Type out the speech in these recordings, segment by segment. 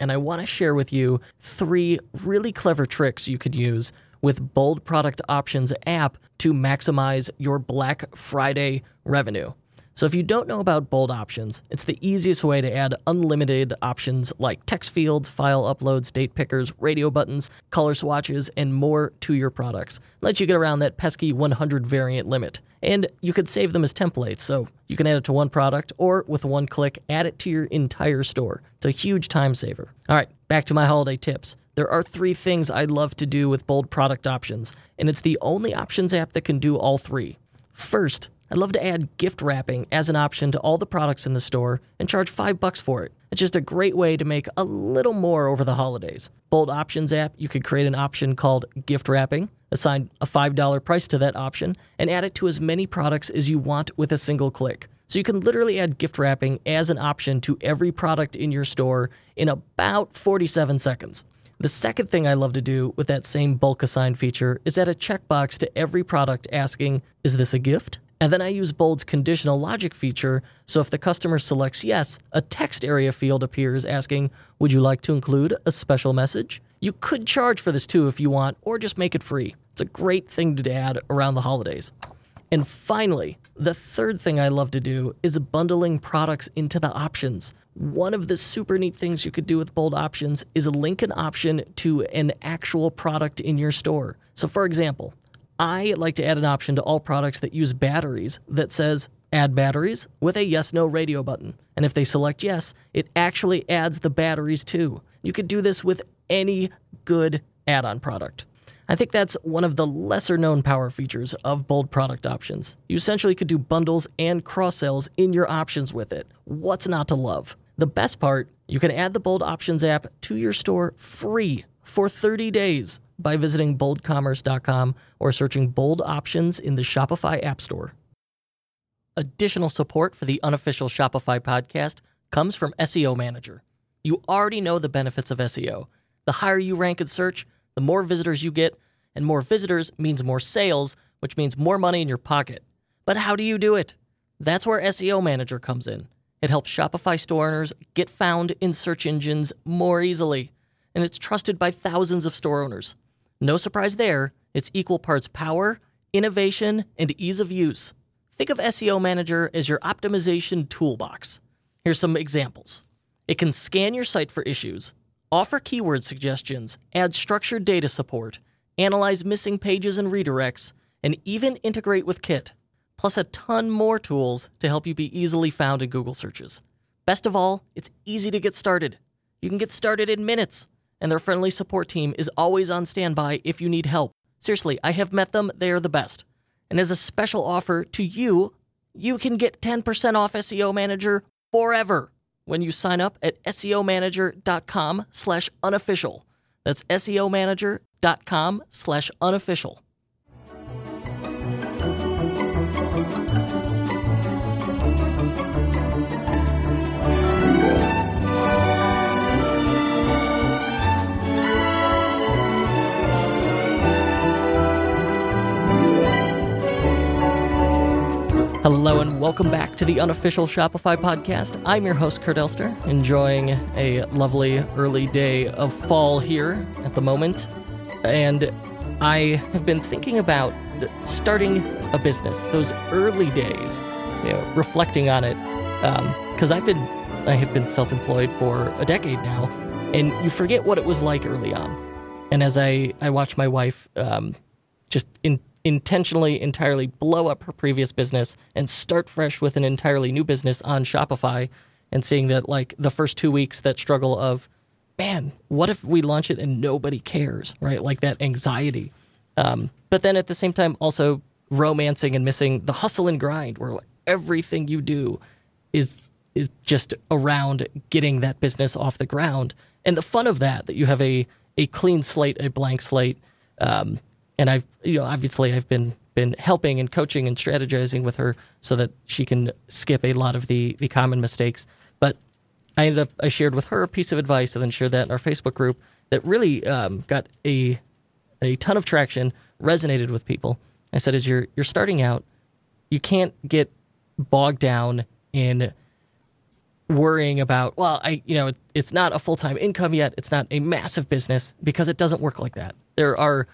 and I want to share with you three really clever tricks you could use with Bold Product Options app to maximize your Black Friday revenue. So, if you don't know about bold options, it's the easiest way to add unlimited options like text fields, file uploads, date pickers, radio buttons, color swatches, and more to your products. Let you get around that pesky 100 variant limit. And you could save them as templates, so you can add it to one product or with one click, add it to your entire store. It's a huge time saver. All right, back to my holiday tips. There are three things I love to do with bold product options, and it's the only options app that can do all three. First, I'd love to add gift wrapping as an option to all the products in the store and charge 5 bucks for it. It's just a great way to make a little more over the holidays. Bold Options app, you could create an option called gift wrapping, assign a $5 price to that option, and add it to as many products as you want with a single click. So you can literally add gift wrapping as an option to every product in your store in about 47 seconds. The second thing I love to do with that same bulk assign feature is add a checkbox to every product asking, Is this a gift? And then I use Bold's conditional logic feature, so if the customer selects yes, a text area field appears asking, Would you like to include a special message? You could charge for this too if you want, or just make it free. It's a great thing to add around the holidays. And finally, the third thing I love to do is bundling products into the options. One of the super neat things you could do with Bold Options is link an option to an actual product in your store. So, for example, I like to add an option to all products that use batteries that says add batteries with a yes no radio button. And if they select yes, it actually adds the batteries too. You could do this with any good add on product. I think that's one of the lesser known power features of bold product options. You essentially could do bundles and cross sells in your options with it. What's not to love? The best part, you can add the Bold Options app to your store free for 30 days by visiting boldcommerce.com or searching Bold Options in the Shopify App Store. Additional support for the unofficial Shopify podcast comes from SEO Manager. You already know the benefits of SEO. The higher you rank in search, the more visitors you get, and more visitors means more sales, which means more money in your pocket. But how do you do it? That's where SEO Manager comes in. It helps Shopify store owners get found in search engines more easily, and it's trusted by thousands of store owners. No surprise there, it's equal parts power, innovation, and ease of use. Think of SEO Manager as your optimization toolbox. Here's some examples it can scan your site for issues, offer keyword suggestions, add structured data support, analyze missing pages and redirects, and even integrate with Kit, plus a ton more tools to help you be easily found in Google searches. Best of all, it's easy to get started. You can get started in minutes and their friendly support team is always on standby if you need help. Seriously, I have met them, they are the best. And as a special offer to you, you can get 10% off SEO Manager forever when you sign up at SEOmanager.com slash unofficial. That's SEOmanager.com slash unofficial. Hello and welcome back to the unofficial Shopify podcast. I'm your host, Kurt Elster, enjoying a lovely early day of fall here at the moment. And I have been thinking about starting a business, those early days, you know, reflecting on it. Because um, I've been, I have been self employed for a decade now, and you forget what it was like early on. And as I, I watch my wife um, just in intentionally entirely blow up her previous business and start fresh with an entirely new business on Shopify and seeing that like the first 2 weeks that struggle of man, what if we launch it and nobody cares, right? Like that anxiety. Um, but then at the same time also romancing and missing the hustle and grind where like everything you do is is just around getting that business off the ground and the fun of that that you have a a clean slate, a blank slate, um, and I've you know obviously I've been been helping and coaching and strategizing with her so that she can skip a lot of the the common mistakes. But I ended up I shared with her a piece of advice and then shared that in our Facebook group that really um, got a a ton of traction, resonated with people. I said, as you're you're starting out, you can't get bogged down in worrying about, well, I, you know, it's not a full time income yet. It's not a massive business because it doesn't work like that. There are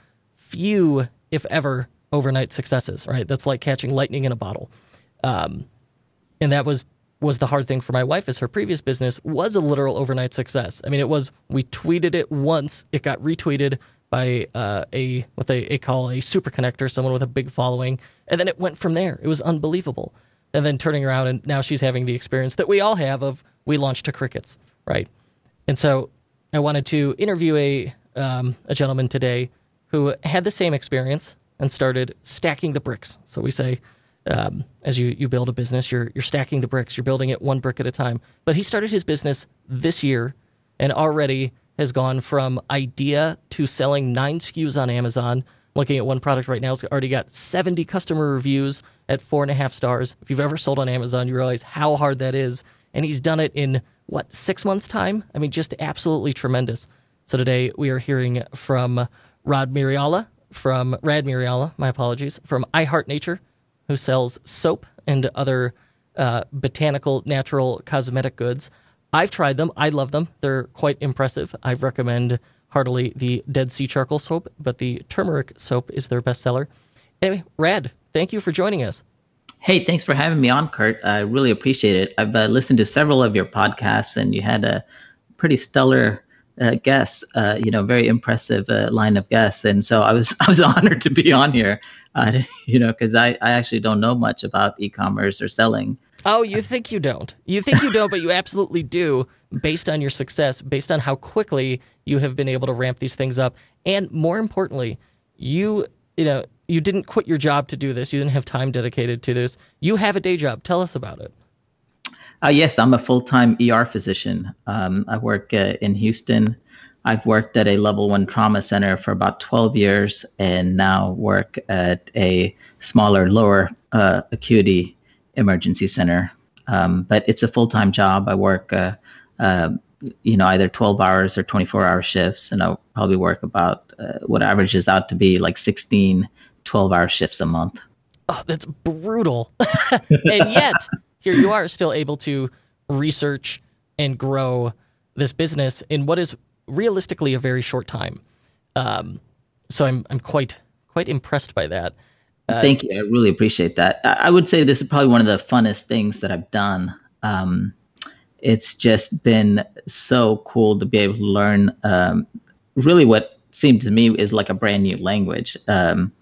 few, if ever, overnight successes, right? That's like catching lightning in a bottle. Um, and that was was the hard thing for my wife is her previous business was a literal overnight success. I mean, it was we tweeted it once, it got retweeted by uh, a what they, they call a super connector, someone with a big following, and then it went from there. It was unbelievable. And then turning around and now she's having the experience that we all have of we launched to crickets, right? And so I wanted to interview a um, a gentleman today who had the same experience and started stacking the bricks. So we say um, as you, you build a business, you're you're stacking the bricks, you're building it one brick at a time. But he started his business this year and already has gone from idea to selling nine SKUs on Amazon. Looking at one product right now, it's already got 70 customer reviews at four and a half stars. If you've ever sold on Amazon, you realize how hard that is. And he's done it in what, six months' time? I mean, just absolutely tremendous. So today we are hearing from Rod Miriala, from Rad Miriala, my apologies, from iHeart Nature who sells soap and other uh, botanical, natural cosmetic goods. I've tried them. I love them. They're quite impressive. I recommend heartily the Dead Sea Charcoal soap, but the turmeric soap is their bestseller. Anyway, Rad, thank you for joining us. Hey, thanks for having me on, Kurt. I really appreciate it. I've uh, listened to several of your podcasts, and you had a pretty stellar uh, guests. Uh, you know, very impressive uh, line of guests, and so I was I was honored to be on here. Uh, you know, because I I actually don't know much about e-commerce or selling. Oh, you think you don't? You think you don't, but you absolutely do, based on your success, based on how quickly you have been able to ramp these things up, and more importantly, you you know you didn't quit your job to do this. You didn't have time dedicated to this. You have a day job. Tell us about it. Uh, yes, I'm a full time ER physician. Um, I work uh, in Houston. I've worked at a level one trauma center for about 12 years and now work at a smaller, lower uh, acuity emergency center. Um, but it's a full time job. I work, uh, uh, you know, either 12 hours or 24 hour shifts, and I'll probably work about uh, what averages out to be like 16 12 hour shifts a month. Oh, that's brutal. and yet, here you are still able to research and grow this business in what is realistically a very short time. Um, so I'm I'm quite quite impressed by that. Uh, Thank you. I really appreciate that. I would say this is probably one of the funnest things that I've done. Um, it's just been so cool to be able to learn um, really what seemed to me is like a brand new language. Um,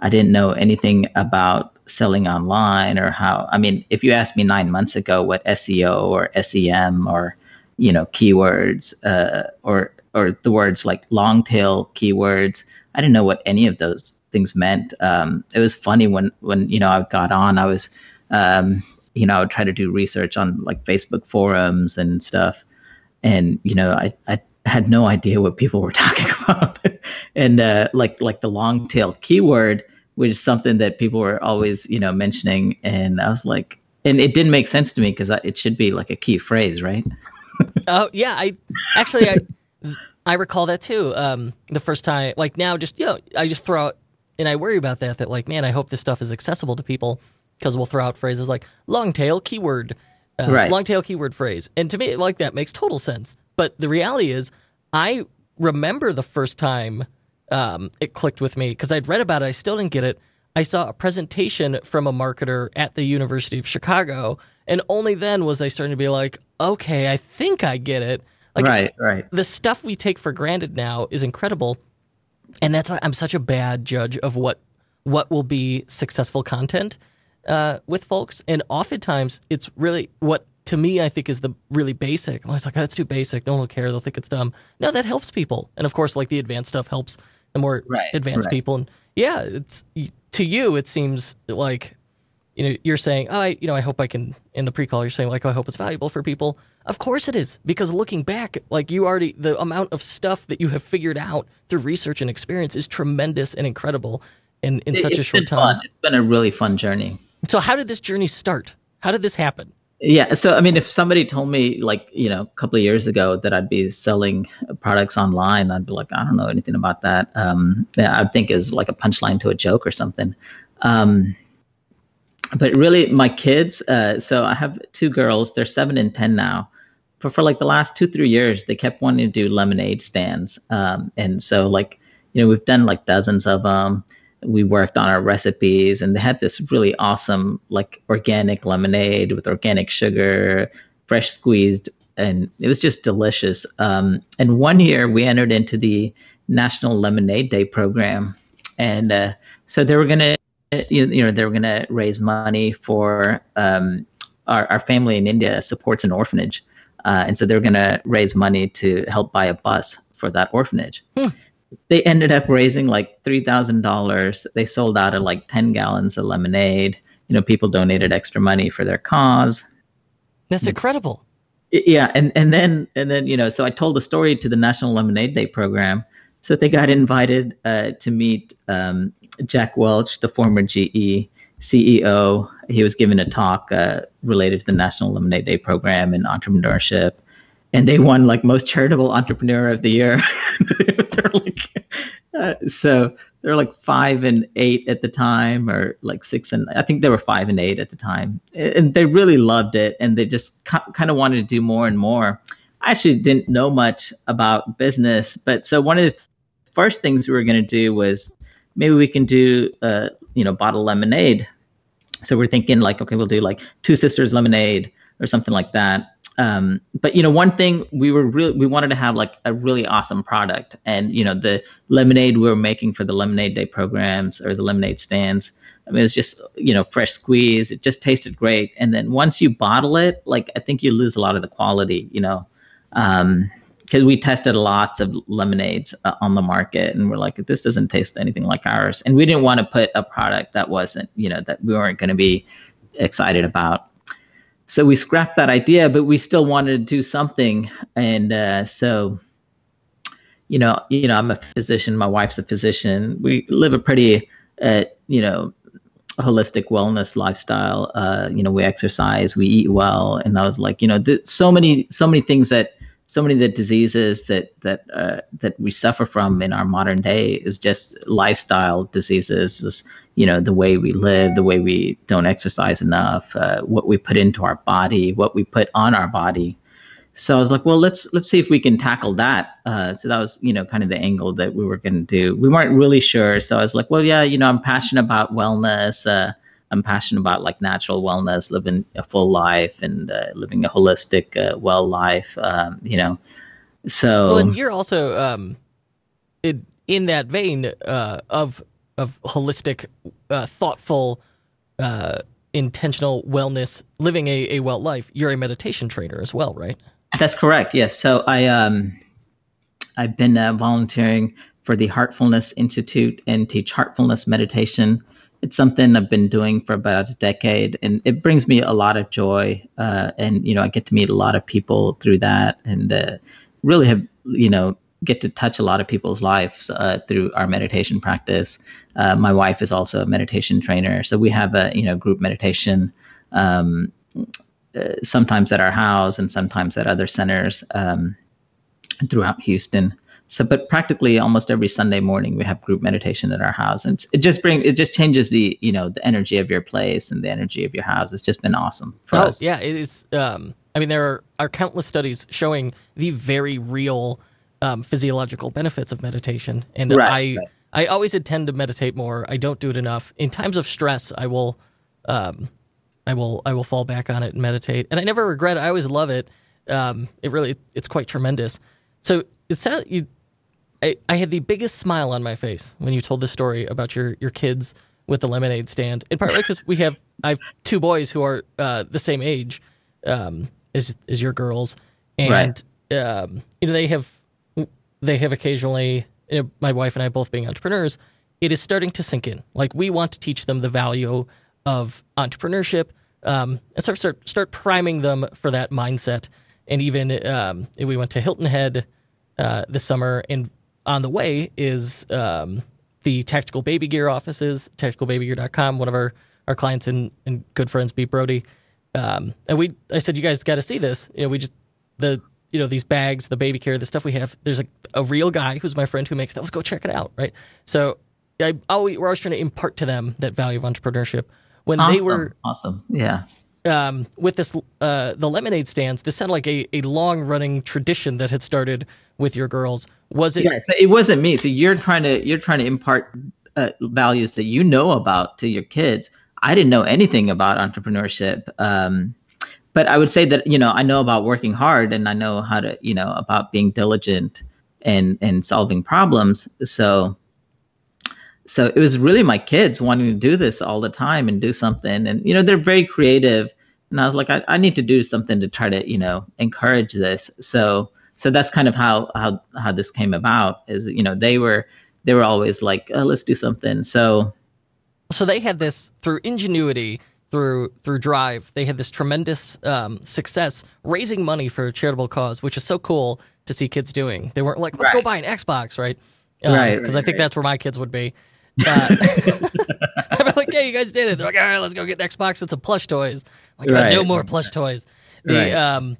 I didn't know anything about selling online or how. I mean, if you asked me nine months ago what SEO or SEM or you know keywords uh, or or the words like long tail keywords, I didn't know what any of those things meant. Um, it was funny when when you know I got on, I was um, you know I would try to do research on like Facebook forums and stuff, and you know I I had no idea what people were talking about, and uh, like like the long tail keyword which is something that people were always, you know, mentioning. And I was like, and it didn't make sense to me because it should be like a key phrase, right? Oh yeah, I actually I I recall that too. Um, the first time, like now, just you know, I just throw out, and I worry about that. That like, man, I hope this stuff is accessible to people because we'll throw out phrases like long tail keyword, uh, right. long tail keyword phrase, and to me, like that makes total sense. But the reality is, I remember the first time um, it clicked with me because I'd read about it. I still didn't get it. I saw a presentation from a marketer at the University of Chicago, and only then was I starting to be like, okay, I think I get it. Like, right, right. The stuff we take for granted now is incredible, and that's why I'm such a bad judge of what what will be successful content uh, with folks. And oftentimes, it's really what to me I think is the really basic. I was like, oh, that's too basic. No one will care. They'll think it's dumb. No, that helps people, and of course, like the advanced stuff helps the more right, advanced right. people. And yeah, it's to you it seems like you know you're saying, oh, I, you know, I hope I can. In the pre-call, you're saying like, oh, I hope it's valuable for people. Of course it is, because looking back, like you already the amount of stuff that you have figured out through research and experience is tremendous and incredible. In, in it, such a short time, fun. it's been a really fun journey. So, how did this journey start? How did this happen? Yeah. So, I mean, if somebody told me, like, you know, a couple of years ago that I'd be selling products online, I'd be like, I don't know anything about that. Um, I'd think is like a punchline to a joke or something. Um, but really, my kids. Uh, so I have two girls. They're seven and ten now. But for like the last two three years, they kept wanting to do lemonade stands. Um, and so like you know we've done like dozens of them. We worked on our recipes, and they had this really awesome like organic lemonade with organic sugar, fresh squeezed, and it was just delicious. Um, and one year we entered into the National Lemonade Day program, and uh, so they were gonna you know they were going to raise money for um, our, our family in India supports an orphanage, uh, and so they were going to raise money to help buy a bus for that orphanage. Hmm. They ended up raising like three thousand dollars. They sold out of like ten gallons of lemonade. You know, people donated extra money for their cause. That's incredible. Yeah, and and then and then you know, so I told the story to the National Lemonade Day program. So they got invited uh, to meet um, Jack Welch, the former GE CEO. He was giving a talk uh, related to the National Lemonade Day program and entrepreneurship. And they won like most charitable entrepreneur of the year. they're like, uh, so they're like five and eight at the time, or like six and I think they were five and eight at the time. And they really loved it, and they just ca- kind of wanted to do more and more. I actually didn't know much about business, but so one of the first things we were going to do was maybe we can do uh, you know bottle lemonade so we're thinking like okay we'll do like two sisters lemonade or something like that um, but you know one thing we were really we wanted to have like a really awesome product. And you know the lemonade we were making for the lemonade day programs or the lemonade stands i mean it was just you know fresh squeeze. It just tasted great. And then once you bottle it like i think you lose a lot of the quality you know. Um, because we tested lots of lemonades uh, on the market and we're like this doesn't taste anything like ours. And we didn't want to put a product that wasn't you know that we weren't going to be excited about so we scrapped that idea but we still wanted to do something. And uh, so you know you know i'm a physician my wife's a physician. We live a pretty uh, you know holistic wellness lifestyle. Uh, you know we exercise we eat well. And i was like you know th- so many so many things that so many of the diseases that that uh, that we suffer from in our modern day is just lifestyle diseases, just you know the way we live, the way we don't exercise enough, uh, what we put into our body, what we put on our body. So I was like, well, let's let's see if we can tackle that. Uh, so that was you know kind of the angle that we were going to do. We weren't really sure, so I was like, well, yeah, you know, I'm passionate about wellness. I'm passionate about like natural wellness, living a full life, and uh, living a holistic, uh, well life. Um, you know, so. Well, and you're also um, in, in that vein uh, of of holistic, uh, thoughtful, uh, intentional wellness, living a, a well life. You're a meditation trainer as well, right? That's correct. Yes. So I um, I've been uh, volunteering for the Heartfulness Institute and teach heartfulness meditation it's something I've been doing for about a decade, and it brings me a lot of joy. Uh, and you know, I get to meet a lot of people through that, and uh, really have you know get to touch a lot of people's lives uh, through our meditation practice. Uh, my wife is also a meditation trainer, so we have a you know group meditation. Um, uh, sometimes at our house and sometimes at other centers um, throughout Houston. So, but practically almost every Sunday morning we have group meditation at our house, and it just bring it just changes the you know the energy of your place and the energy of your house. It's just been awesome for oh, us. Yeah, it is. Um, I mean, there are, are countless studies showing the very real um, physiological benefits of meditation, and right, I right. I always intend to meditate more. I don't do it enough. In times of stress, I will. Um, I will I will fall back on it and meditate, and I never regret it. I always love it. Um, it really it's quite tremendous. So it's you I, I had the biggest smile on my face when you told the story about your, your kids with the lemonade stand, in part because we have I have two boys who are uh, the same age um, as as your girls, and right. um, you know they have they have occasionally you know, my wife and I both being entrepreneurs, it is starting to sink in. Like we want to teach them the value of entrepreneurship um, and start start start priming them for that mindset. And even um, we went to Hilton Head uh, this summer and on the way is um, the Tactical Baby Gear offices, tacticalbabygear.com. One of our, our clients and, and good friends, Beat Brody. Um, and we, I said, you guys got to see this. You know, we just, the, you know, these bags, the baby care, the stuff we have, there's a, a real guy who's my friend who makes that. Let's go check it out. Right. So I always, we're always trying to impart to them that value of entrepreneurship. when awesome. they were awesome. Yeah. Um, with this, uh, the lemonade stands, this sounded like a, a long running tradition that had started with your girls. Was it? Yeah, so it wasn't me. So you're trying to you're trying to impart uh, values that you know about to your kids. I didn't know anything about entrepreneurship. Um, but I would say that you know I know about working hard and I know how to you know about being diligent and and solving problems. So so it was really my kids wanting to do this all the time and do something and you know they're very creative and I was like I, I need to do something to try to you know encourage this. So so that's kind of how how how this came about is you know they were they were always like oh, let's do something. So so they had this through ingenuity through through drive they had this tremendous um, success raising money for a charitable cause which is so cool to see kids doing. They weren't like let's right. go buy an xbox right? Um, right because right, i think right. that's where my kids would be. Uh, i'm like yeah you guys did it. They're like all right let's go get an xbox. And some plush toys. I'm like no more plush toys. The um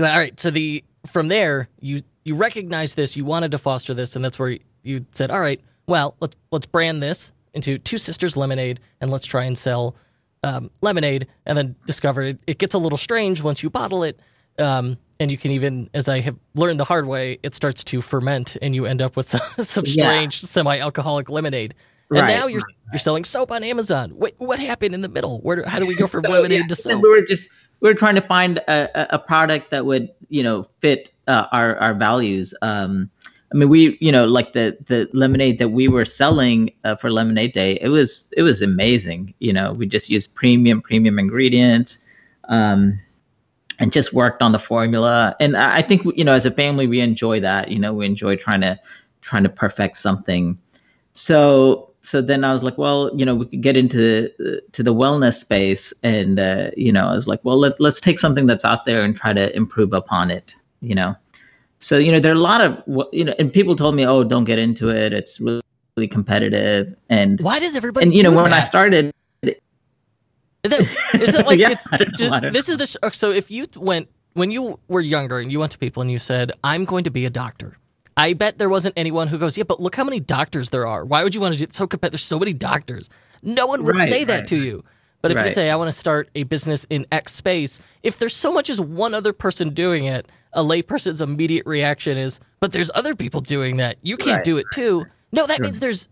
all right so the from there you you recognize this you wanted to foster this and that's where you said all right well let's let's brand this into two sisters lemonade and let's try and sell um, lemonade and then discovered it, it, gets a little strange once you bottle it. Um, and you can even, as I have learned the hard way, it starts to ferment and you end up with some, some strange yeah. semi-alcoholic lemonade. And right. now you're you're selling soap on Amazon. Wait, what happened in the middle? Where how do we go from so, lemonade yeah, to soap? We were just we were trying to find a, a product that would you know fit uh, our our values. Um, I mean, we, you know, like the the lemonade that we were selling uh, for Lemonade Day, it was it was amazing. You know, we just used premium premium ingredients, um, and just worked on the formula. And I, I think you know, as a family, we enjoy that. You know, we enjoy trying to trying to perfect something. So so then I was like, well, you know, we could get into the, to the wellness space, and uh, you know, I was like, well, let, let's take something that's out there and try to improve upon it. You know. So you know, there are a lot of you know, and people told me, "Oh, don't get into it. It's really, really competitive." And why does everybody? And you know, when that? I started, is it like yeah, it's, just, this is the so if you went when you were younger and you went to people and you said, "I'm going to be a doctor." I bet there wasn't anyone who goes, "Yeah, but look how many doctors there are. Why would you want to do so competitive? There's so many doctors." No one would right, say that right, to you. But if right. you say, I want to start a business in X space, if there's so much as one other person doing it, a layperson's immediate reaction is, but there's other people doing that. You can't Right. do it too. No, that means there's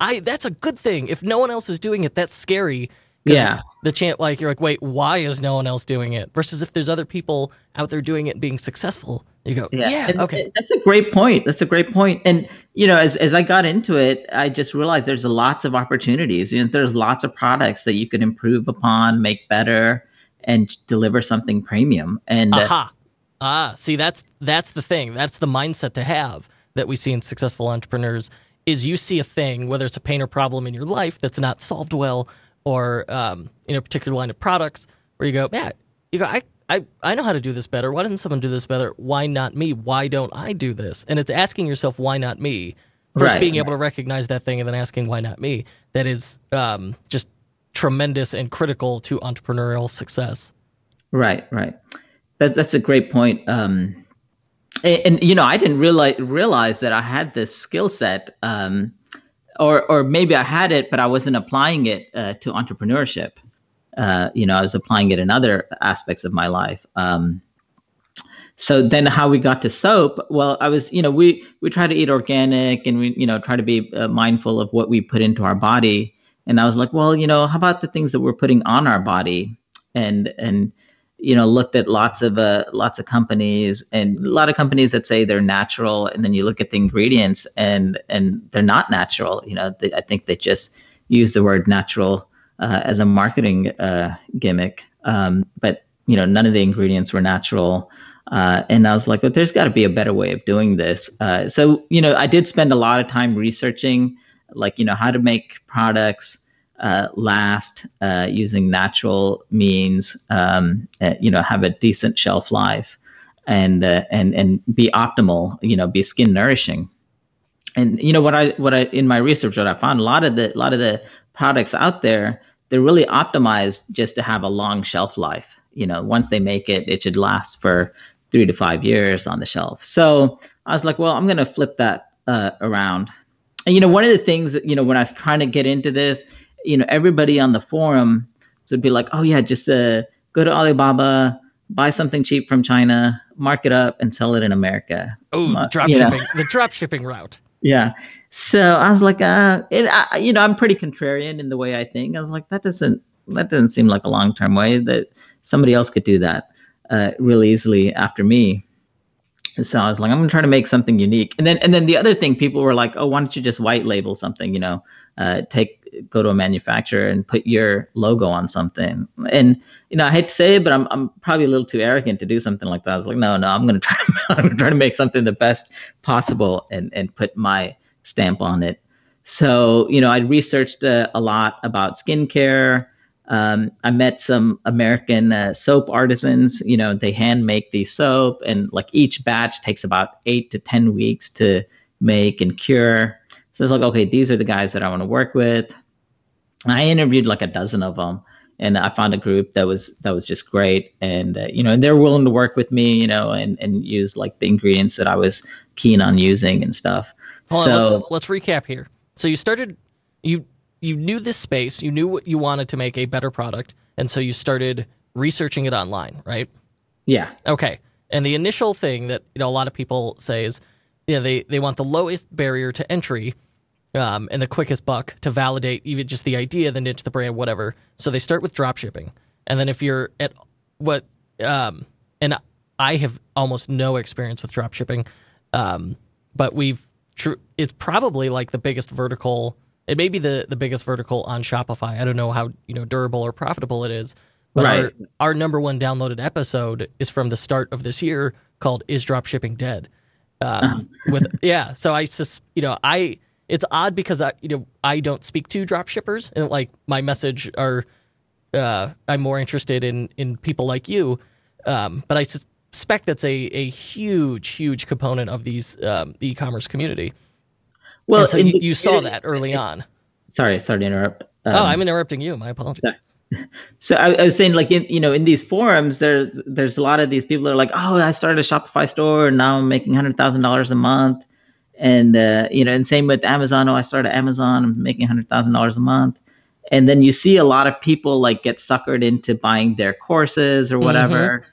I that's a good thing. If no one else is doing it, that's scary. Yeah. The chant like you're like, wait, why is no one else doing it? Versus if there's other people out there doing it and being successful, you go, Yeah, And- okay. That's a great point. That's a great point. And you know, as as I got into it, I just realized there's lots of opportunities. You know, there's lots of products that you can improve upon, make better, and deliver something premium. And uh, Aha. Ah, see that's that's the thing. That's the mindset to have that we see in successful entrepreneurs is you see a thing, whether it's a pain or problem in your life that's not solved well or um, in a particular line of products, where you go, yeah, you go, I, I, I know how to do this better. Why doesn't someone do this better? Why not me? Why don't I do this? And it's asking yourself, why not me? First Right, being able to recognize that thing and then asking, why not me? That is um, just tremendous and critical to entrepreneurial success. Right, right. That's that's a great point. Um, and, and, you know, I didn't realize realize that I had this skill set, um, or or maybe I had it, but I wasn't applying it uh, to entrepreneurship. Uh, you know, I was applying it in other aspects of my life. Um, so then, how we got to soap? Well, I was, you know, we we try to eat organic, and we, you know, try to be uh, mindful of what we put into our body. And I was like, well, you know, how about the things that we're putting on our body? And and you know looked at lots of uh, lots of companies and a lot of companies that say they're natural and then you look at the ingredients and and they're not natural. You know they, i think they just use the word natural uh, as a marketing uh, gimmick. Um, but you know none of the ingredients were natural. Uh, and i was like but there's got to be a better way of doing this. Uh, so you know i did spend a lot of time researching like you know how to make products uh, last uh, using natural means, um, uh, you know, have a decent shelf life, and uh, and and be optimal, you know, be skin nourishing. And you know what I what I in my research what I found a lot of the a lot of the products out there they're really optimized just to have a long shelf life. You know, once they make it, it should last for three to five years on the shelf. So I was like, well, I'm going to flip that uh, around. And you know, one of the things that you know when I was trying to get into this you know, everybody on the forum would be like, oh yeah, just uh, go to Alibaba, buy something cheap from China, mark it up, and sell it in America. Oh, the drop shipping, the drop shipping route. Yeah. So I was like, uh, it, I, you know, I'm pretty contrarian in the way I think. I was like, that doesn't that doesn't seem like a long term way that somebody else could do that uh, really easily after me. so I was like, I'm gonna try to make something unique. And then and then the other thing, people were like, oh, why don't you just white label something? You know, uh, take go to a manufacturer and put your logo on something. And you know, I hate to say it, but I'm I'm probably a little too arrogant to do something like that. I was like, no, no, I'm gonna try I'm gonna try to make something the best possible and and put my stamp on it. So you know, I researched uh, a lot about skincare. Um, I met some American uh, soap artisans. You know, they hand make the soap, and like each batch takes about eight to ten weeks to make and cure. So it's like, okay, these are the guys that I want to work with. I interviewed like a dozen of them, and I found a group that was that was just great, and uh, you know, and they're willing to work with me, you know, and and use like the ingredients that I was keen on using and stuff. Hold so on, let's, let's recap here. So you started, you you knew this space, you knew what you wanted to make a better product, and so you started researching it online, right? Yeah. Okay. And the initial thing that you know a lot of people say is, yeah, they they want the lowest barrier to entry, um, and the quickest buck to validate even just the idea, the niche, the brand, whatever. So they start with drop shipping, and then if you're at what, um, and I have almost no experience with drop shipping, um, but we've tr- it's probably like the biggest vertical it may be the the biggest vertical on Shopify. I don't know how you know durable or profitable it is. But right. our, our number one downloaded episode is from the start of this year called "Is Dropshipping Dead?" Um, with yeah, so I just you know I it's odd because I you know I don't speak to drop shippers and like my message are uh, I'm more interested in in people like you, um, but I suspect that's a a huge huge component of these um, the e-commerce community. Well, and so you, the, you, saw that early on. Sorry, sorry to interrupt. Um, oh, I'm interrupting you. My apologies. So I, I, was saying, like in you know, in these forums, there's there's a lot of these people that are like, oh, I started a Shopify store, and now I'm making hundred thousand dollars a month, and uh, you know, and same with Amazon. Oh, I started Amazon, I'm making hundred thousand dollars a month, and then you see a lot of people like get suckered into buying their courses or whatever. Mm-hmm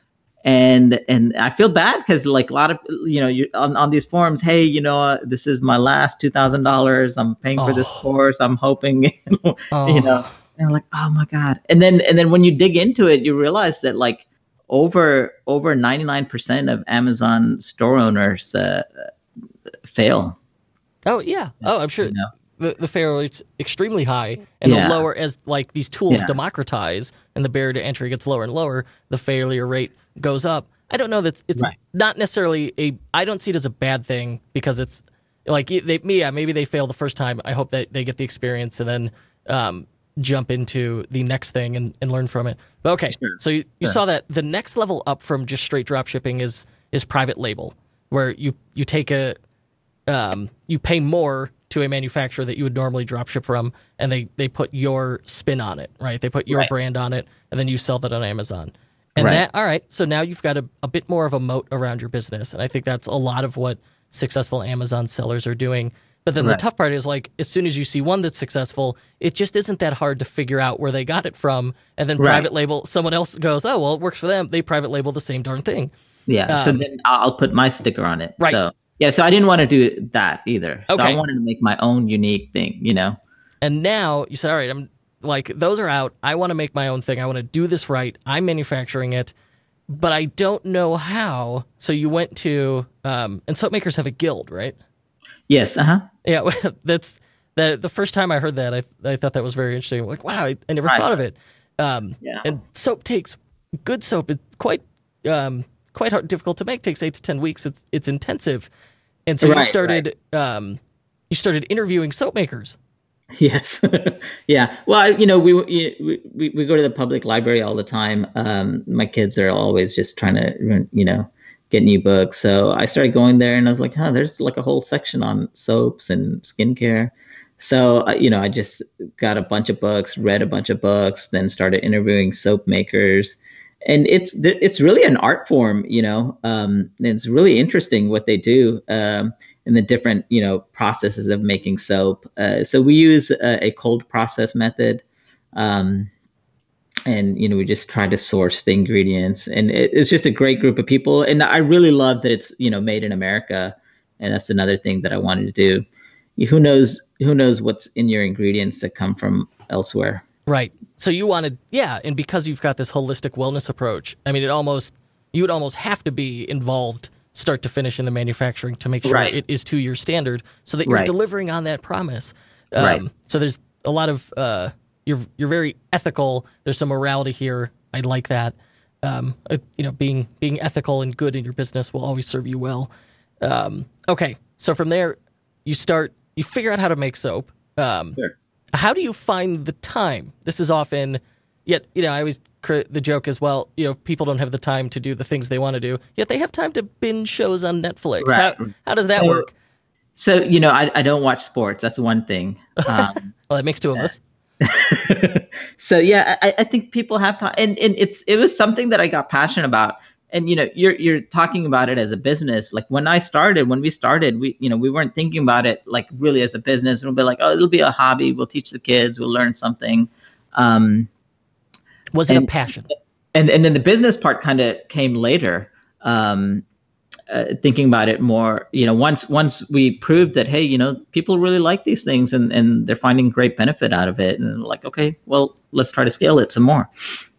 and and I feel bad because like a lot of you know you on, on these forums, hey, you know, uh, this is my last two thousand dollars. I'm paying oh. for this oh. course. I'm hoping, oh. you know, and I'm like, oh my god. And then and then when you dig into it, you realize that like over over ninety nine percent of Amazon store owners uh, fail. Oh yeah. Oh, I'm sure. You know? the, the failure rate's extremely high, and yeah. the lower as like these tools yeah. democratize and the barrier to entry gets lower and lower, the failure rate goes up. I don't know that it's right. not necessarily a. I don't see it as a bad thing because it's like they, yeah, maybe they fail the first time. I hope that they get the experience and then um, jump into the next thing and, and learn from it. But okay, sure. so you, you sure. saw that the next level up from just straight drop shipping is is private label, where you you take a um, you pay more to a manufacturer that you would normally drop ship from, and they they put your spin on it, right? They put your right. brand on it, and then you sell that on Amazon. And right. that, all right, so now you've got a, a bit more of a moat around your business. And I think that's a lot of what successful Amazon sellers are doing. But then right. the tough part is like, as soon as you see one that's successful, it just isn't that hard to figure out where they got it from. And then right. private label, someone else goes, oh, well, it works for them. They private label the same darn thing. Yeah. Um, so then I'll put my sticker on it. Right. So, yeah. So I didn't want to do that either. Okay. So I wanted to make my own unique thing, you know? And now you said, all right, I'm like those are out. I want to make my own thing. I want to do this right. I'm manufacturing it, but I don't know how. So you went to um, and soap makers have a guild, right? Yes. Uh huh. Yeah. That's the the first time I heard that. I I thought that was very interesting. Like, wow, I, I never right. thought of it. Um, yeah. And soap takes good soap. It's quite um, quite hard, difficult to make. It Takes eight to ten weeks. It's it's intensive. And so right, you started right. um, you started interviewing soap makers. Yes. yeah. Well, I, you know, we, we we go to the public library all the time. Um, my kids are always just trying to, you know, get new books. So I started going there, and I was like, "Huh, there's like a whole section on soaps and skincare." So uh, you know, I just got a bunch of books, read a bunch of books, then started interviewing soap makers, and it's it's really an art form. You know, um, it's really interesting what they do. Um, in the different you know processes of making soap. Uh, so we use a, a cold process method. Um, and you know we just try to source the ingredients and it, it's just a great group of people and i really love that it's you know made in america and that's another thing that i wanted to do who knows who knows what's in your ingredients that come from elsewhere right so you wanted yeah and because you've got this holistic wellness approach i mean it almost you would almost have to be involved start to finish in the manufacturing to make sure Right. it is to your standard so that you're Right. delivering on that promise um, Right. so there's a lot of uh, you're you're very ethical there's some morality here i like that um, uh, you know being being ethical and good in your business will always serve you well um, okay so from there you start you figure out how to make soap um, Sure. How do you find the time? This is often yet you know i always the joke as well you know people don't have the time to do the things they want to do yet they have time to binge shows on netflix. Right. how, how does that So- work? so you know i, I don't watch sports. That's one thing. Um, well that makes two of us. So yeah, I, I think people have time, and, and it's it was something that I got passionate about. And you know, you're you're talking about it as a business. Like when I started, when we started, we you know we weren't thinking about it like really as a business. We'll be like, oh, it'll be a hobby. We'll teach the kids. We'll learn something. Um, was it a passion and and then the business part kind of came later. Um, uh, thinking about it more, you know, once once we proved that, hey, you know, people really like these things and and they're finding great benefit out of it, and like, okay, well, let's try to scale it some more.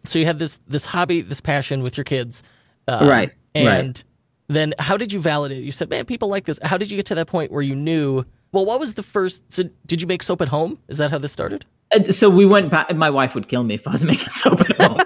so you had this this hobby this passion with your kids um, Right, and right. then how did you validate it? you said man people like this how did you get to that point where you knew well what was the first so did you make soap at home is that how this started Uh, so we went back. My wife would kill me if I was making soap at home.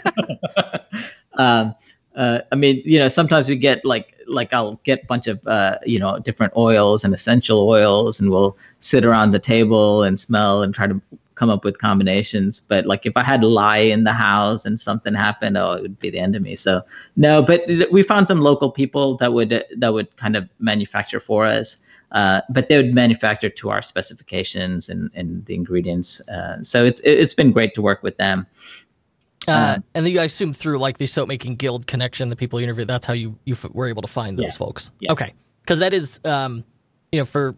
um, uh, I mean, you know, sometimes we get like like I'll get a bunch of uh, you know different oils and essential oils, and we'll sit around the table and smell and try to come up with combinations. But like if I had lie in the house and something happened, oh, it would be the end of me. So no, but we found some local people that would that would kind of manufacture for us. Uh, but they would manufacture to our specifications and, and the ingredients. Uh, so it's it's been great to work with them. uh, and then you I assume through like the soap making guild connection the people you interviewed that's how you you f- were able to find those Yeah. folks Yeah. okay because that is um you know for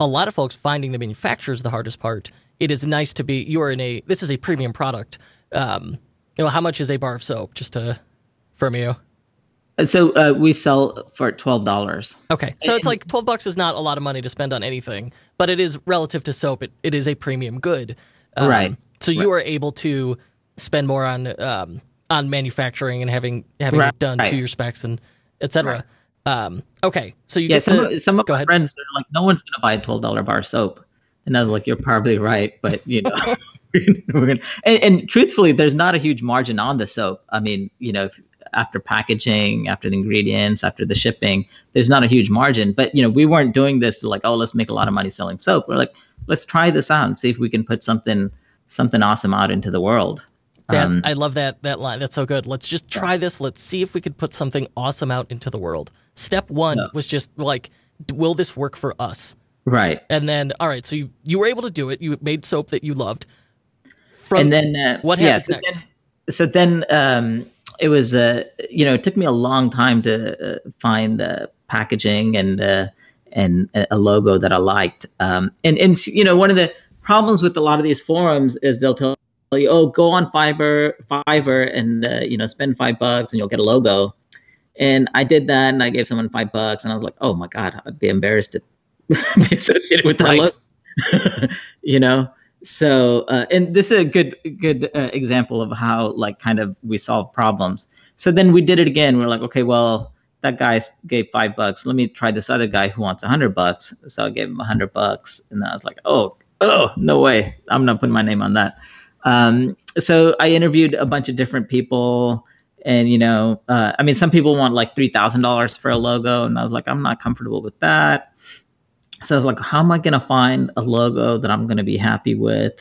a lot of folks finding the manufacturer is the hardest part it is nice to be you're in a this is a premium product um you know how much is a bar of soap just to from you So uh, we sell for twelve dollars. Okay, so it's like twelve bucks is not a lot of money to spend on anything, but it is relative to soap. It, it is a premium good, Um, Right. So you are able to spend more on um, on manufacturing and having having Right. it done to your specs and etc. Um, okay, so you Yeah, get some the, of, some of go ahead. friends are like, no one's gonna buy a twelve dollar bar of soap, and I was like, you're probably right, but you know, gonna. And, and truthfully, there's not a huge margin on the soap. I mean, you know, if, after packaging, after the ingredients, after the shipping, there's not a huge margin. But you know, we weren't doing this to like, oh, let's make a lot of money selling soap. We're like, let's try this out and see if we can put something something awesome out into the world. That, Um, I love that that line. That's so good. Let's just try this. Let's see if we could put something awesome out into the world. Step one was just like, will this work for us? Right. And then, all right, so you you were able to do it. You made soap that you loved. From and then uh, what yeah, happens so next? Then, so then um, it was uh, you know it took me a long time to uh, find the packaging and uh, and a a logo that I liked. Um, and and you know one of the problems with a lot of these forums is they'll tell you oh go on Fiverr Fiverr and uh, you know spend five bucks and you'll get a logo. And I did that and I gave someone five bucks and I was like oh my god I'd be embarrassed to be associated with that Right. logo. you know? So uh, and this is a good good uh, example of how like kind of we solve problems. So then we did it again. We're like okay well that guy gave five bucks. Let me try this other guy who wants a hundred bucks. So i gave him a hundred bucks and i was like oh oh no way. I'm not putting my name on that. Um, so i interviewed a bunch of different people and you know uh, i mean some people want like $3000 for a logo and i was like i'm not comfortable with that so I was like, how am I going to find a logo that I'm going to be happy with?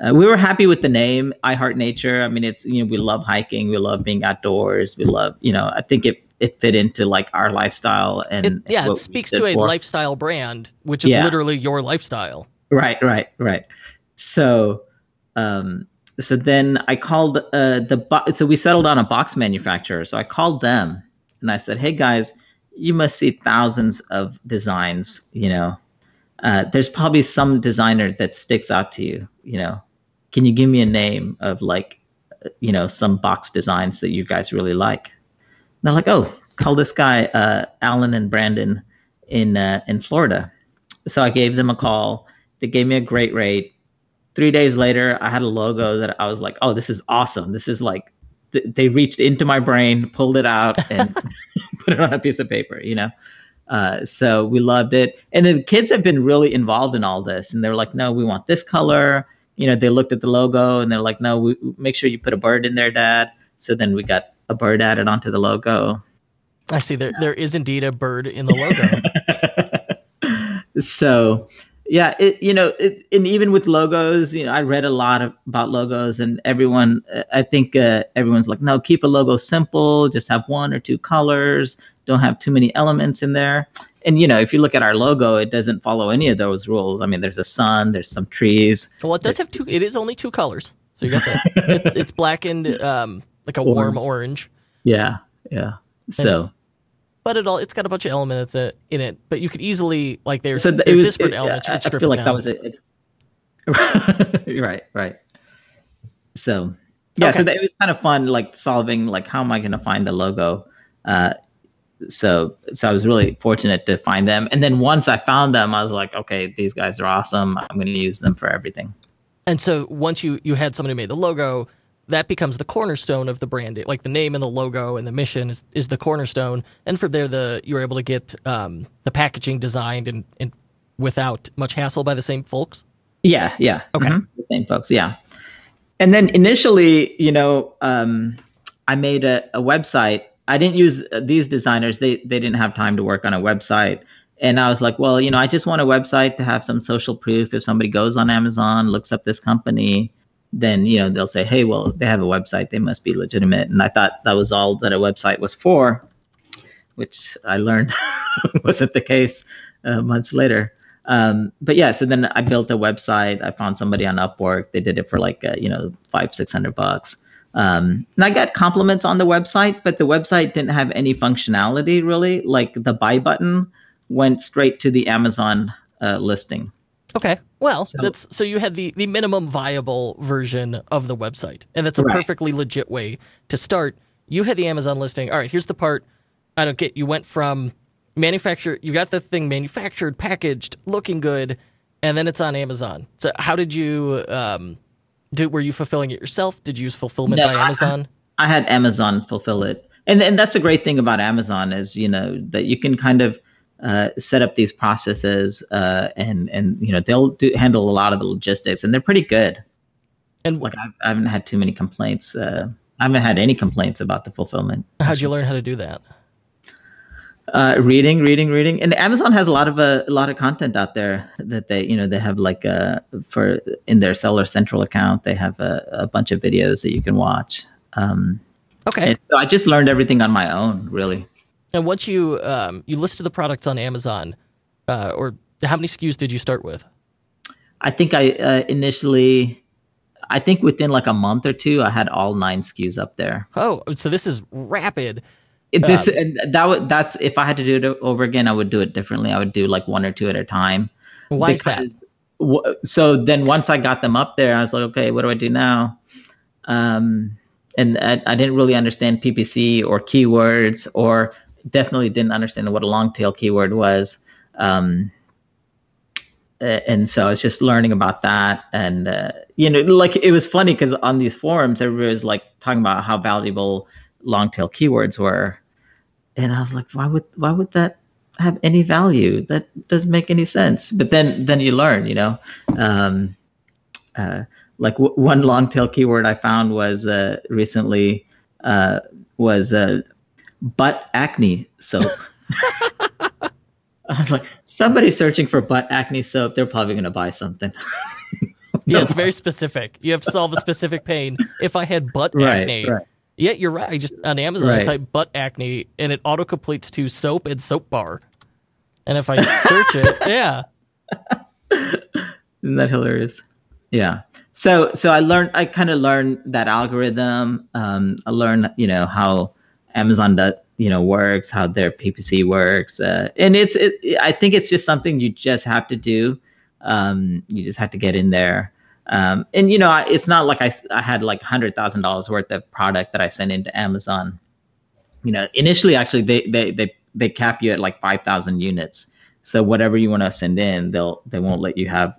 Uh, we were happy with the name, iHeart Nature. I mean, it's, you know, we love hiking, we love being outdoors, we love, you know, I think it, it fit into like our lifestyle and It, yeah, it speaks to a for. lifestyle brand, which is literally your lifestyle. Right, right, right. So, um, so then I called uh, the bo- so we settled on a box manufacturer. So I called them and I said, "Hey guys, you must see thousands of designs. You know, uh, there's probably some designer that sticks out to you. You know, can you give me a name of like, you know, some box designs that you guys really like? And they're like, oh, call this guy uh, Alan and Brandon in uh, in Florida. So I gave them a call. They gave me a great rate. Three days later, I had a logo that I was like, oh, this is awesome. This is like th- they reached into my brain, pulled it out, and put it on a piece of paper. You know. Uh, so we loved it, and the kids have been really involved in all this, and they're like, "No, we want this color." You know, they looked at the logo and they're like, "No, we, make sure you put a bird in there, Dad." So then we got a bird added onto the logo. I see there there is indeed a bird in the logo. so yeah, it you know, it, and even with logos, you know, I read a lot of, about logos, and everyone, I think uh, everyone's like, no, keep a logo simple, just have one or two colors, don't have too many elements in there. And you know, if you look at our logo, it doesn't follow any of those rules. I mean, there's a sun, there's some trees. Well, it does have two. It is only two colors, so you got that. it, it's black and um, like a orange. warm orange. Yeah, yeah. So. But it all it's got a bunch of elements in it. But you could easily like there's so the, it was, disparate it, elements. I, I feel like down. that was it. right, right. So yeah, okay. so that, it was kind of fun, like solving like how am I going to find the logo. Uh, so so I was really fortunate to find them, and then once I found them, I was like, okay, these guys are awesome. I'm going to use them for everything. And so once you you had somebody made the logo, that becomes the cornerstone of the brand. Like the name and the logo and the mission is, is the cornerstone. And from there, the you're able to get um, the packaging designed and, and without much hassle by the same folks. Yeah, yeah. Okay, mm-hmm. the same folks. Yeah. And then initially, you know, um, I made a, a website. I didn't use these designers. They they didn't have time to work on a website. And I was like, well, you know, I just want a website to have some social proof. If somebody goes on Amazon, looks up this company, then you know they'll say, "Hey, well, they have a website; they must be legitimate." And I thought that was all that a website was for, which I learned wasn't the case uh, months later. Um, but yeah, so then I built a website. I found somebody on Upwork. They did it for like uh, you know five six hundred bucks. Um, and I got compliments on the website, but the website didn't have any functionality really. Like the buy button went straight to the Amazon uh, listing. Okay. Well, so, that's so you had the the minimum viable version of the website, and that's a right. perfectly legit way to start. You had the Amazon listing. All right, here's the part I don't get. You went from manufacture, you got the thing manufactured, packaged, looking good, and then it's on Amazon. So how did you um, do? Were you fulfilling it yourself? Did you use fulfillment no, by Amazon? I, I had Amazon fulfill it, and and that's the great thing about Amazon is you know that you can kind of uh, set up these processes uh, and and you know they'll do, handle a lot of the logistics and they're pretty good. And like I've, I have not had too many complaints uh, i haven't had any complaints about the fulfillment. How'd you learn how to do that? Uh, reading reading reading and amazon has a lot of uh, a lot of content out there that they you know they have like uh for in their seller central account they have a, a bunch of videos that you can watch um, okay. so i just learned everything on my own really and once you um, you listed the products on Amazon, uh, or how many SKUs did you start with? I think I uh, initially, I think within like a month or two, I had all nine SKUs up there. Oh, so this is rapid. This um, and that would that's if I had to do it over again, I would do it differently. I would do like one or two at a time. Why is that? so then once I got them up there, I was like, okay, what do I do now? Um, and I, I, didn't really understand PPC or keywords or definitely didn't understand what a long tail keyword was. Um, and so I was just learning about that, and uh, you know, like it was funny because on these forums, everybody was like talking about how valuable long tail keywords were, and I was like, why would why would that have any value? That doesn't make any sense. But then then you learn, you know. Um, uh, like w- one long tail keyword I found was uh, recently uh, was uh, butt acne soap. I was like, somebody's searching for butt acne soap. They're probably going to buy something. yeah, it's very specific. You have to solve a specific pain. If I had butt right, acne, right. yeah, you're right. I just on Amazon right. I type butt acne and it auto completes to soap and soap bar. And if I search it, yeah. Isn't that hilarious? Yeah. So so I learned I kind of learned that algorithm. Um, I learned you know how Amazon does you know works, how their PPC works, uh, and it's it, I think it's just something you just have to do. Um, you just have to get in there. Um, and you know, it's not like I, I had like hundred thousand dollars worth of product that I sent into Amazon. You know, initially, actually, they they they they cap you at like five thousand units. So whatever you want to send in, they'll they won't let you have,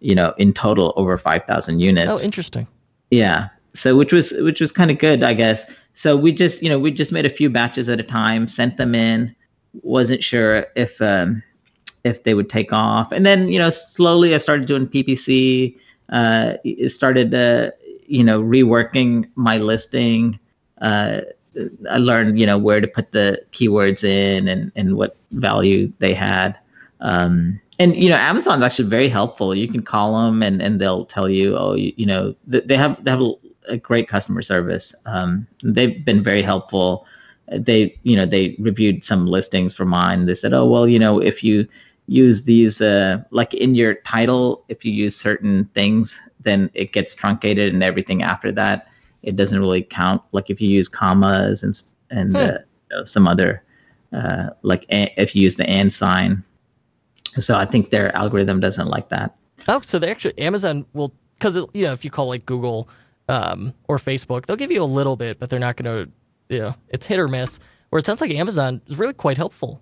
you know, in total over five thousand units. Oh, interesting. Yeah. So which was which was kind of good, I guess. So we just you know we just made a few batches at a time, sent them in. Wasn't sure if um, if they would take off, and then you know slowly I started doing PPC. Uh, started uh, you know reworking my listing. Uh, I learned you know where to put the keywords in and and what value they had. Um, and you know Amazon's actually very helpful. You can call them and and they'll tell you, oh, you, you know, they have they have a great customer service. Um, they've been very helpful. They, you know, they reviewed some listings for mine. They said, oh, well, you know, if you use these, uh, like in your title, if you use certain things, then it gets truncated, and everything after that, it doesn't really count. Like if you use commas and and hmm. uh, you know, some other, uh, like a- if you use the and sign. So I think their algorithm doesn't like that. Oh, so they actually Amazon will because you know if you call like Google um, or Facebook, they'll give you a little bit, but they're not going to, you know, it's hit or miss. Where it sounds like Amazon is really quite helpful.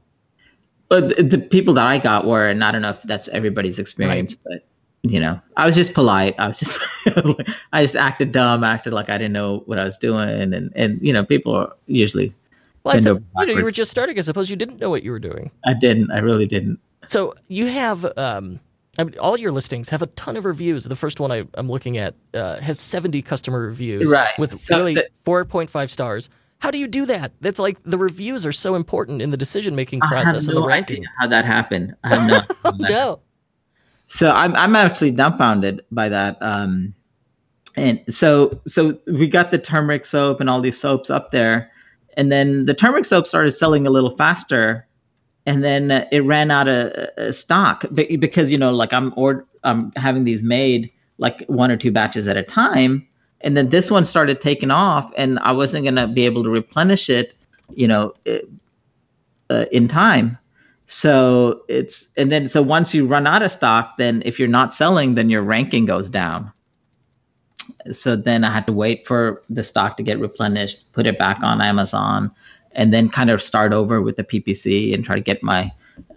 But the, the people that I got were, and I don't know if that's everybody's experience, right. but you know, I was just polite. I was just, I just acted dumb, acted like I didn't know what I was doing, and and you know, people are usually. Well, I said, you know, you were just starting. I suppose you didn't know what you were doing. I didn't. I really didn't. So you have um, I mean, all your listings have a ton of reviews. The first one I, am looking at uh, has 70 customer reviews right. with so really 4.5 stars. How do you do that? That's like the reviews are so important in the decision making process and no the ranking. how that happened. I have no. oh, no. So I'm I'm actually dumbfounded by that. Um, and so so we got the turmeric soap and all these soaps up there, and then the turmeric soap started selling a little faster and then uh, it ran out of uh, stock because you know like i'm or i'm having these made like one or two batches at a time. And then this one started taking off and i wasn't going to be able to replenish it you know uh, in time. So it's and then so once you run out of stock then if you're not selling then your ranking goes down. So then i had to wait for the stock to get replenished put it back on amazon and then kind of start over with the PPC and try to get my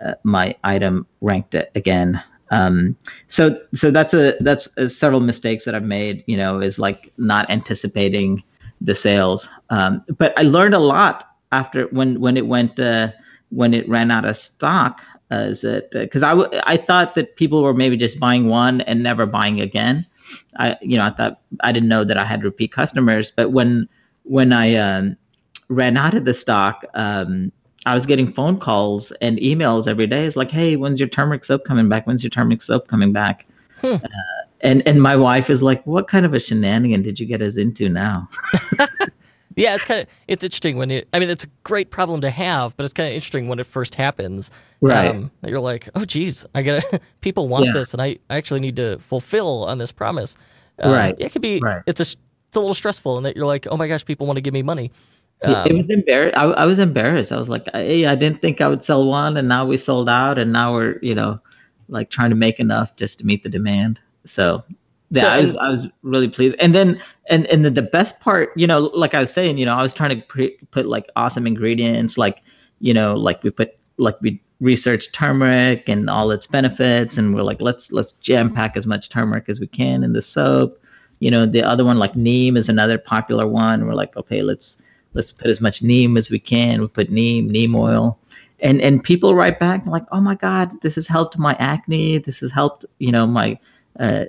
uh, my item ranked again. Um, so so that's a that's a several mistakes that I've made. You know, is like not anticipating the sales. Um, but I learned a lot after when when it went uh, when it ran out of stock. Uh, is it because uh, I, w- I thought that people were maybe just buying one and never buying again. I you know I thought I didn't know that I had repeat customers, but when when I um, ran out of the stock, um, I was getting phone calls and emails every day. It's like, hey, when's your turmeric soap coming back? When's your turmeric soap coming back? Hmm. Uh, and and my wife is like, what kind of a shenanigan did you get us into now? yeah, it's kind of it's interesting when you. I mean, it's a great problem to have, but it's kind of interesting when it first happens. Right. Um, you're like, oh, geez, I gotta. people want yeah. this, and I, I actually need to fulfill on this promise. Um, right. It could be. Right. It's a it's a little stressful, and that you're like, oh my gosh, people want to give me money. Um, it was embarrassed. I, I, was embarrassed. I was like, hey, I didn't think I would sell one, and now we sold out, and now we're, you know, like trying to make enough just to meet the demand. So, yeah, so, I was I was really pleased. And then, and and the, the best part, you know, like I was saying, you know, I was trying to pre- put like awesome ingredients, like, you know, like we put like we researched turmeric and all its benefits, and we're like, let's let's jam pack as much turmeric as we can in the soap. You know, the other one like neem is another popular one. We're like, okay, let's let's put as much neem as we can. We put neem, neem oil. And and people write back like, oh my God, this has helped my acne. This has helped, you know, my uh,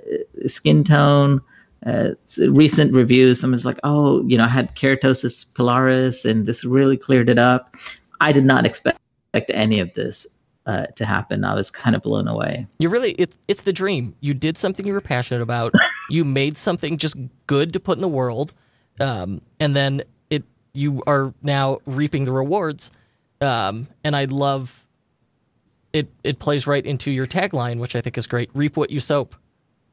skin tone. Uh, recent reviews, someone's like, oh, you know, I had keratosis pilaris and this really cleared it up. I did not expect any of this uh, to happen. I was kind of blown away. You really, it, it's the dream. You did something you were passionate about. you made something just good to put in the world. Um, and then you are now reaping the rewards. Um, and I love it. It plays right into your tagline, which I think is great. Reap what you soap.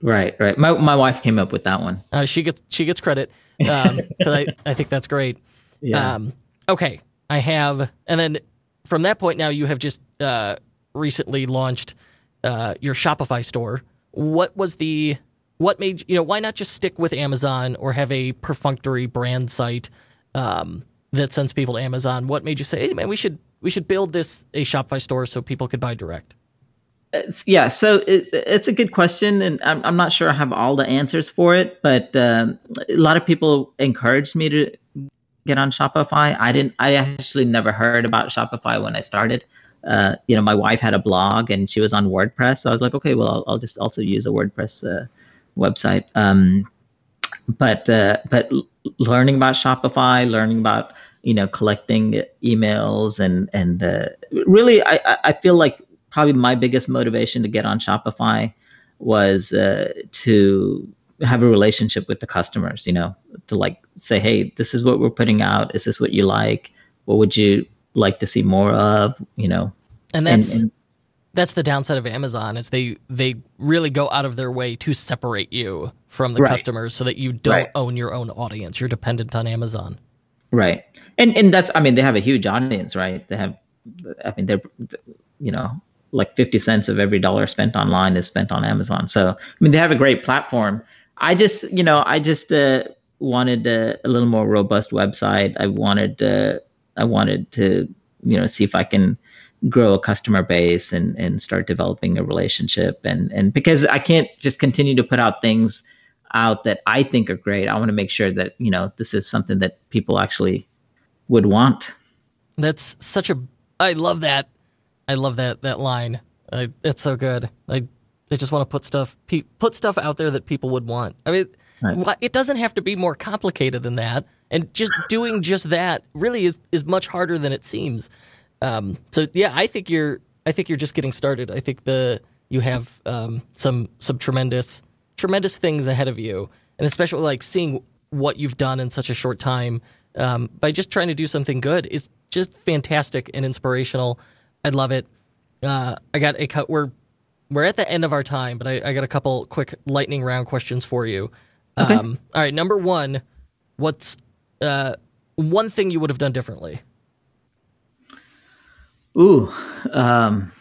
Right, right. My my wife came up with that one. Uh, she gets she gets credit um, I I think that's great. Yeah. Um, okay, I have, and then from that point now you have just uh, recently launched uh, your Shopify store. What was the what made you know why not just stick with Amazon or have a perfunctory brand site um, that sends people to Amazon? What made you say, hey man, we should we should build this a Shopify store so people could buy direct? It's, yeah, so it, it's a good question, and I'm, I'm not sure I have all the answers for it, but um, a lot of people encouraged me to get on Shopify. I didn't. I actually never heard about Shopify when I started. Uh, you know, my wife had a blog and she was on WordPress, so I was like, okay, well, I'll, I'll just also use a WordPress uh, website. Um, but uh, but learning about Shopify, learning about you know collecting emails and and uh, really, I I feel like probably my biggest motivation to get on Shopify was uh, to have a relationship with the customers. You know, to like say, hey, this is what we're putting out. Is this what you like? What would you like to see more of? You know, and that's. And, and, that's the downside of Amazon is they they really go out of their way to separate you from the right. customers so that you don't right. own your own audience. You're dependent on Amazon. Right. And and that's I mean they have a huge audience, right? They have I mean they're you know like 50 cents of every dollar spent online is spent on Amazon. So I mean they have a great platform. I just, you know, I just uh, wanted a, a, little more robust website. I wanted uh, I wanted to, you know, see if I can grow a customer base and and start developing a relationship and and because I can't just continue to put out things out that I think are great. I want to make sure that you know this is something that people actually would want. That's such a. I love that. I love that that line. I, it's so good. I I just want to put stuff pe- put stuff out there that people would want. I mean, right. it doesn't have to be more complicated than that. And just doing just that really is is much harder than it seems. Um, so yeah, I think you're I think you're just getting started. I think the you have um, some some tremendous tremendous things ahead of you, and especially like seeing what you've done in such a short time um, by just trying to do something good is just fantastic and inspirational. I love it. Uh, I got a cut. We're we're at the end of our time, but I, I got a couple quick lightning round questions for you. Okay. Um, all right, number one, what's uh, one thing you would have done differently? Ooh, um,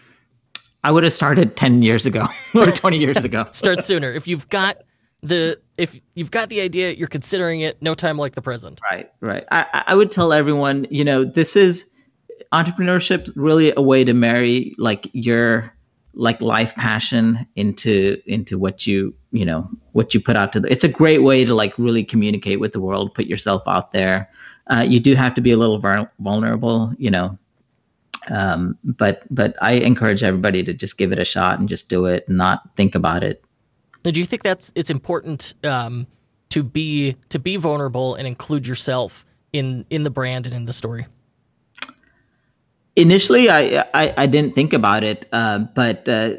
I would have started 10 years ago or 20 years ago. Start sooner. If you've got the if you've got the idea, you're considering it, no time like the present. Right, right. I, I would tell everyone, you know, this is entrepreneurship really a way to marry like your like life passion into into what you you know what you put out to the it's a great way to like really communicate with the world put yourself out there uh, you do have to be a little vulnerable you know um, but but I encourage everybody to just give it a shot and just do it and not think about it. Now, do you think that's it's important um, to be to be vulnerable and include yourself in in the brand and in the story? Initially, I I, I didn't think about it, uh, but uh,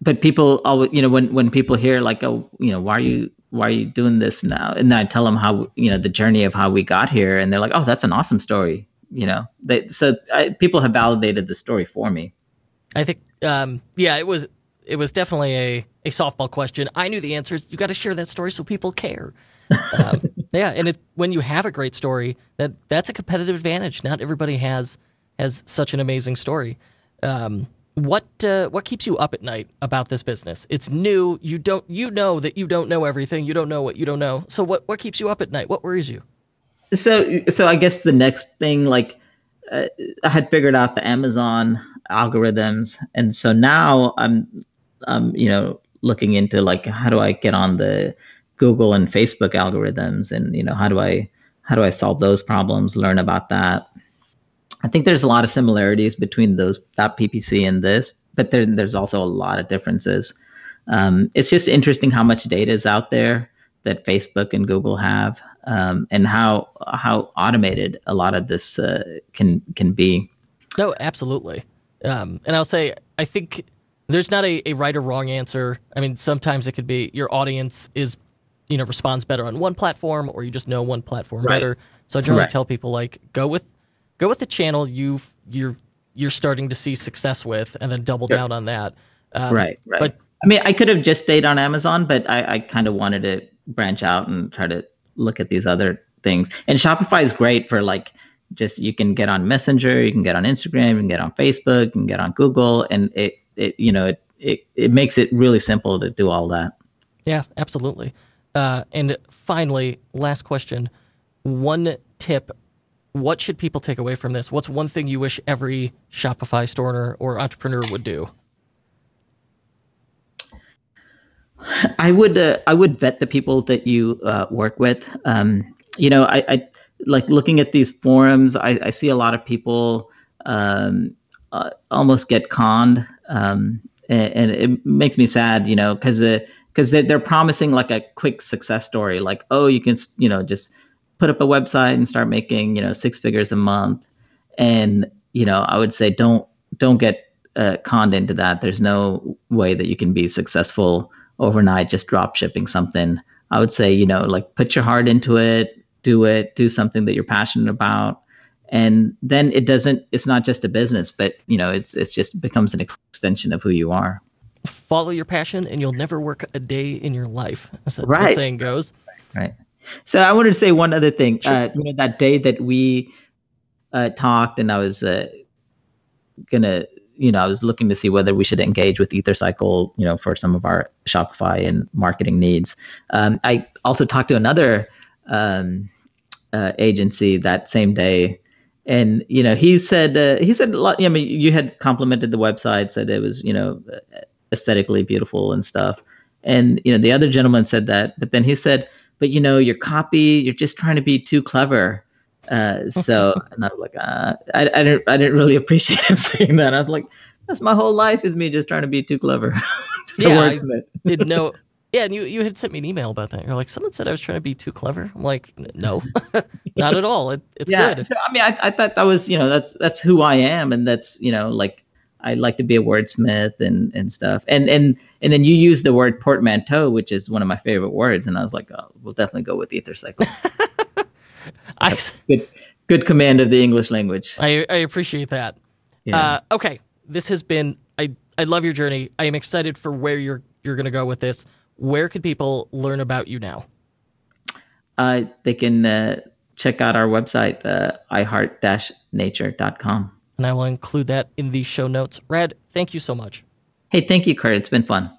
but people always you know when when people hear like oh you know why are you why are you doing this now and then I tell them how you know the journey of how we got here and they're like oh that's an awesome story you know they so I, people have validated the story for me i think um, yeah it was it was definitely a, a softball question i knew the answers you got to share that story so people care um, yeah and it, when you have a great story that that's a competitive advantage not everybody has has such an amazing story um, what uh, what keeps you up at night about this business? It's new. You don't you know that you don't know everything. You don't know what you don't know. So what what keeps you up at night? What worries you? So so I guess the next thing like uh, I had figured out the Amazon algorithms, and so now I'm I'm you know looking into like how do I get on the Google and Facebook algorithms, and you know how do I how do I solve those problems? Learn about that. I think there's a lot of similarities between those that PPC and this, but there, there's also a lot of differences. Um, it's just interesting how much data is out there that Facebook and Google have um, and how how automated a lot of this uh, can can be. No, absolutely. Um, and I'll say I think there's not a, a right or wrong answer. I mean, sometimes it could be your audience is you know responds better on one platform, or you just know one platform right. better. So I generally right. tell people like go with go with the channel you you're you're starting to see success with, and then double down on that. Um, right, right. But I mean, I could have just stayed on Amazon, but I, I kind of wanted to branch out and try to look at these other things. And Shopify is great for like just you can get on Messenger, you can get on Instagram, you can get on Facebook, you can get on Google, and it it you know it it, it makes it really simple to do all that. Yeah, absolutely. Uh, and finally, last question: one tip. What should people take away from this? What's one thing you wish every Shopify store owner or entrepreneur would do? I would uh, I would vet the people that you uh, work with. Um, you know, I, I, like looking at these forums. I, I see a lot of people um, uh, almost get conned, um, and, and, it makes me sad. You know, because because they're, they're promising like a quick success story, like oh, you can you know just put up a website and start making you know six figures a month, and you know I would say don't don't get uh, conned into that. There's no way that you can be successful overnight just drop shipping something. I would say, you know, like put your heart into it, do it, do something that you're passionate about. And then it doesn't, it's not just a business, but you know, it's, it's just becomes an extension of who you are. Follow your passion and you'll never work a day in your life, as the right. saying goes. Right. So I wanted to say one other thing. Sure. Uh, you know, that day that we uh, talked and I was uh, gonna you know, I was looking to see whether we should engage with EtherCycle, you know, for some of our Shopify and marketing needs. Um, I also talked to another um, uh, agency that same day, and you know, he said uh, he said a lot. I mean, you had complimented the website, said it was you know aesthetically beautiful and stuff, and you know, the other gentleman said that, but then he said, but you know, your copy, you're just trying to be too clever uh, so and I was like, uh, I, I didn't I didn't really appreciate him saying that. I was like, that's my whole life is me just trying to be too clever, just yeah, a wordsmith. didn't know. Yeah, and you, you had sent me an email about that. You're like, someone said I was trying to be too clever. I'm like, no, not at all. It, it's yeah, good. So, I mean, I, I thought that was, you know, that's that's who I am, and that's, you know, like I like to be a wordsmith and and stuff. And and and then you use the word portmanteau, which is one of my favorite words, and I was like, oh, we'll definitely go with EtherCycle. I, good, good command of the English language. I, I appreciate that. Yeah. Uh, okay, this has been. I I love your journey. I am excited for where you're you're going to go with this. Where could people learn about you now? Uh, they can uh, check out our website, uh, iheart-nature.com. And I will include that in the show notes. Rad, thank you so much. Hey, thank you, Kurt. It's been fun.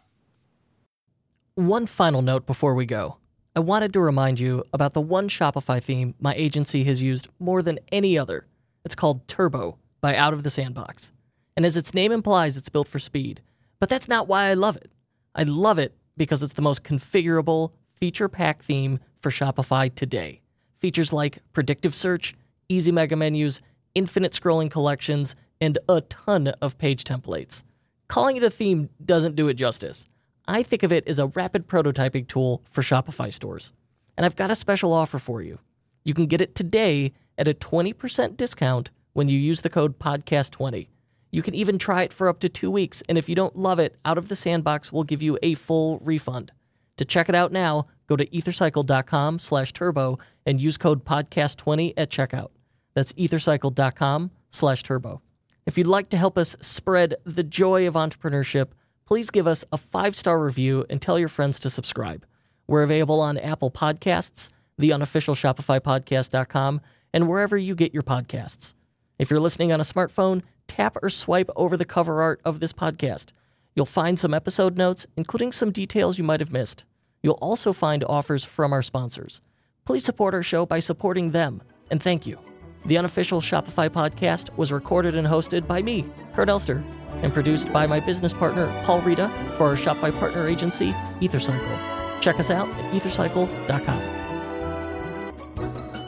One final note before we go. I wanted to remind you about the one Shopify theme my agency has used more than any other. It's called Turbo by Out of the Sandbox. And as its name implies, it's built for speed. But that's not why I love it. I love it because it's the most configurable, feature packed theme for Shopify today. Features like predictive search, easy mega menus, infinite scrolling collections, and a ton of page templates. Calling it a theme doesn't do it justice. I think of it as a rapid prototyping tool for Shopify stores. And I've got a special offer for you. You can get it today at a 20% discount when you use the code podcast20. You can even try it for up to two weeks, and if you don't love it, Out of the Sandbox will give you a full refund. To check it out now, go to ethercycle.com slash turbo and use code podcast20 at checkout. That's ethercycle.com slash turbo. If you'd like to help us spread the joy of entrepreneurship, please give us a five star review and tell your friends to subscribe. We're available on Apple Podcasts, the unofficial Shopify podcast.com, and wherever you get your podcasts. If you're listening on a smartphone, tap or swipe over the cover art of this podcast. You'll find some episode notes, including some details you might have missed. You'll also find offers from our sponsors. Please support our show by supporting them, and thank you. The unofficial Shopify podcast was recorded and hosted by me, Kurt Elster, and produced by my business partner, Paul Reda, for our Shopify partner agency, EtherCycle. Check us out at ethercycle.com.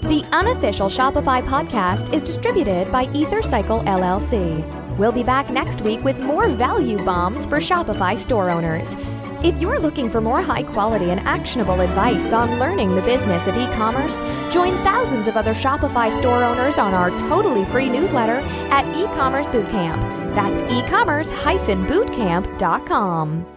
The unofficial Shopify podcast is distributed by EtherCycle LLC. We'll be back next week with more value bombs for Shopify store owners. If you're looking for more high quality and actionable advice on learning the business of e commerce, join thousands of other Shopify store owners on our totally free newsletter at e commerce bootcamp. That's e commerce bootcamp.com.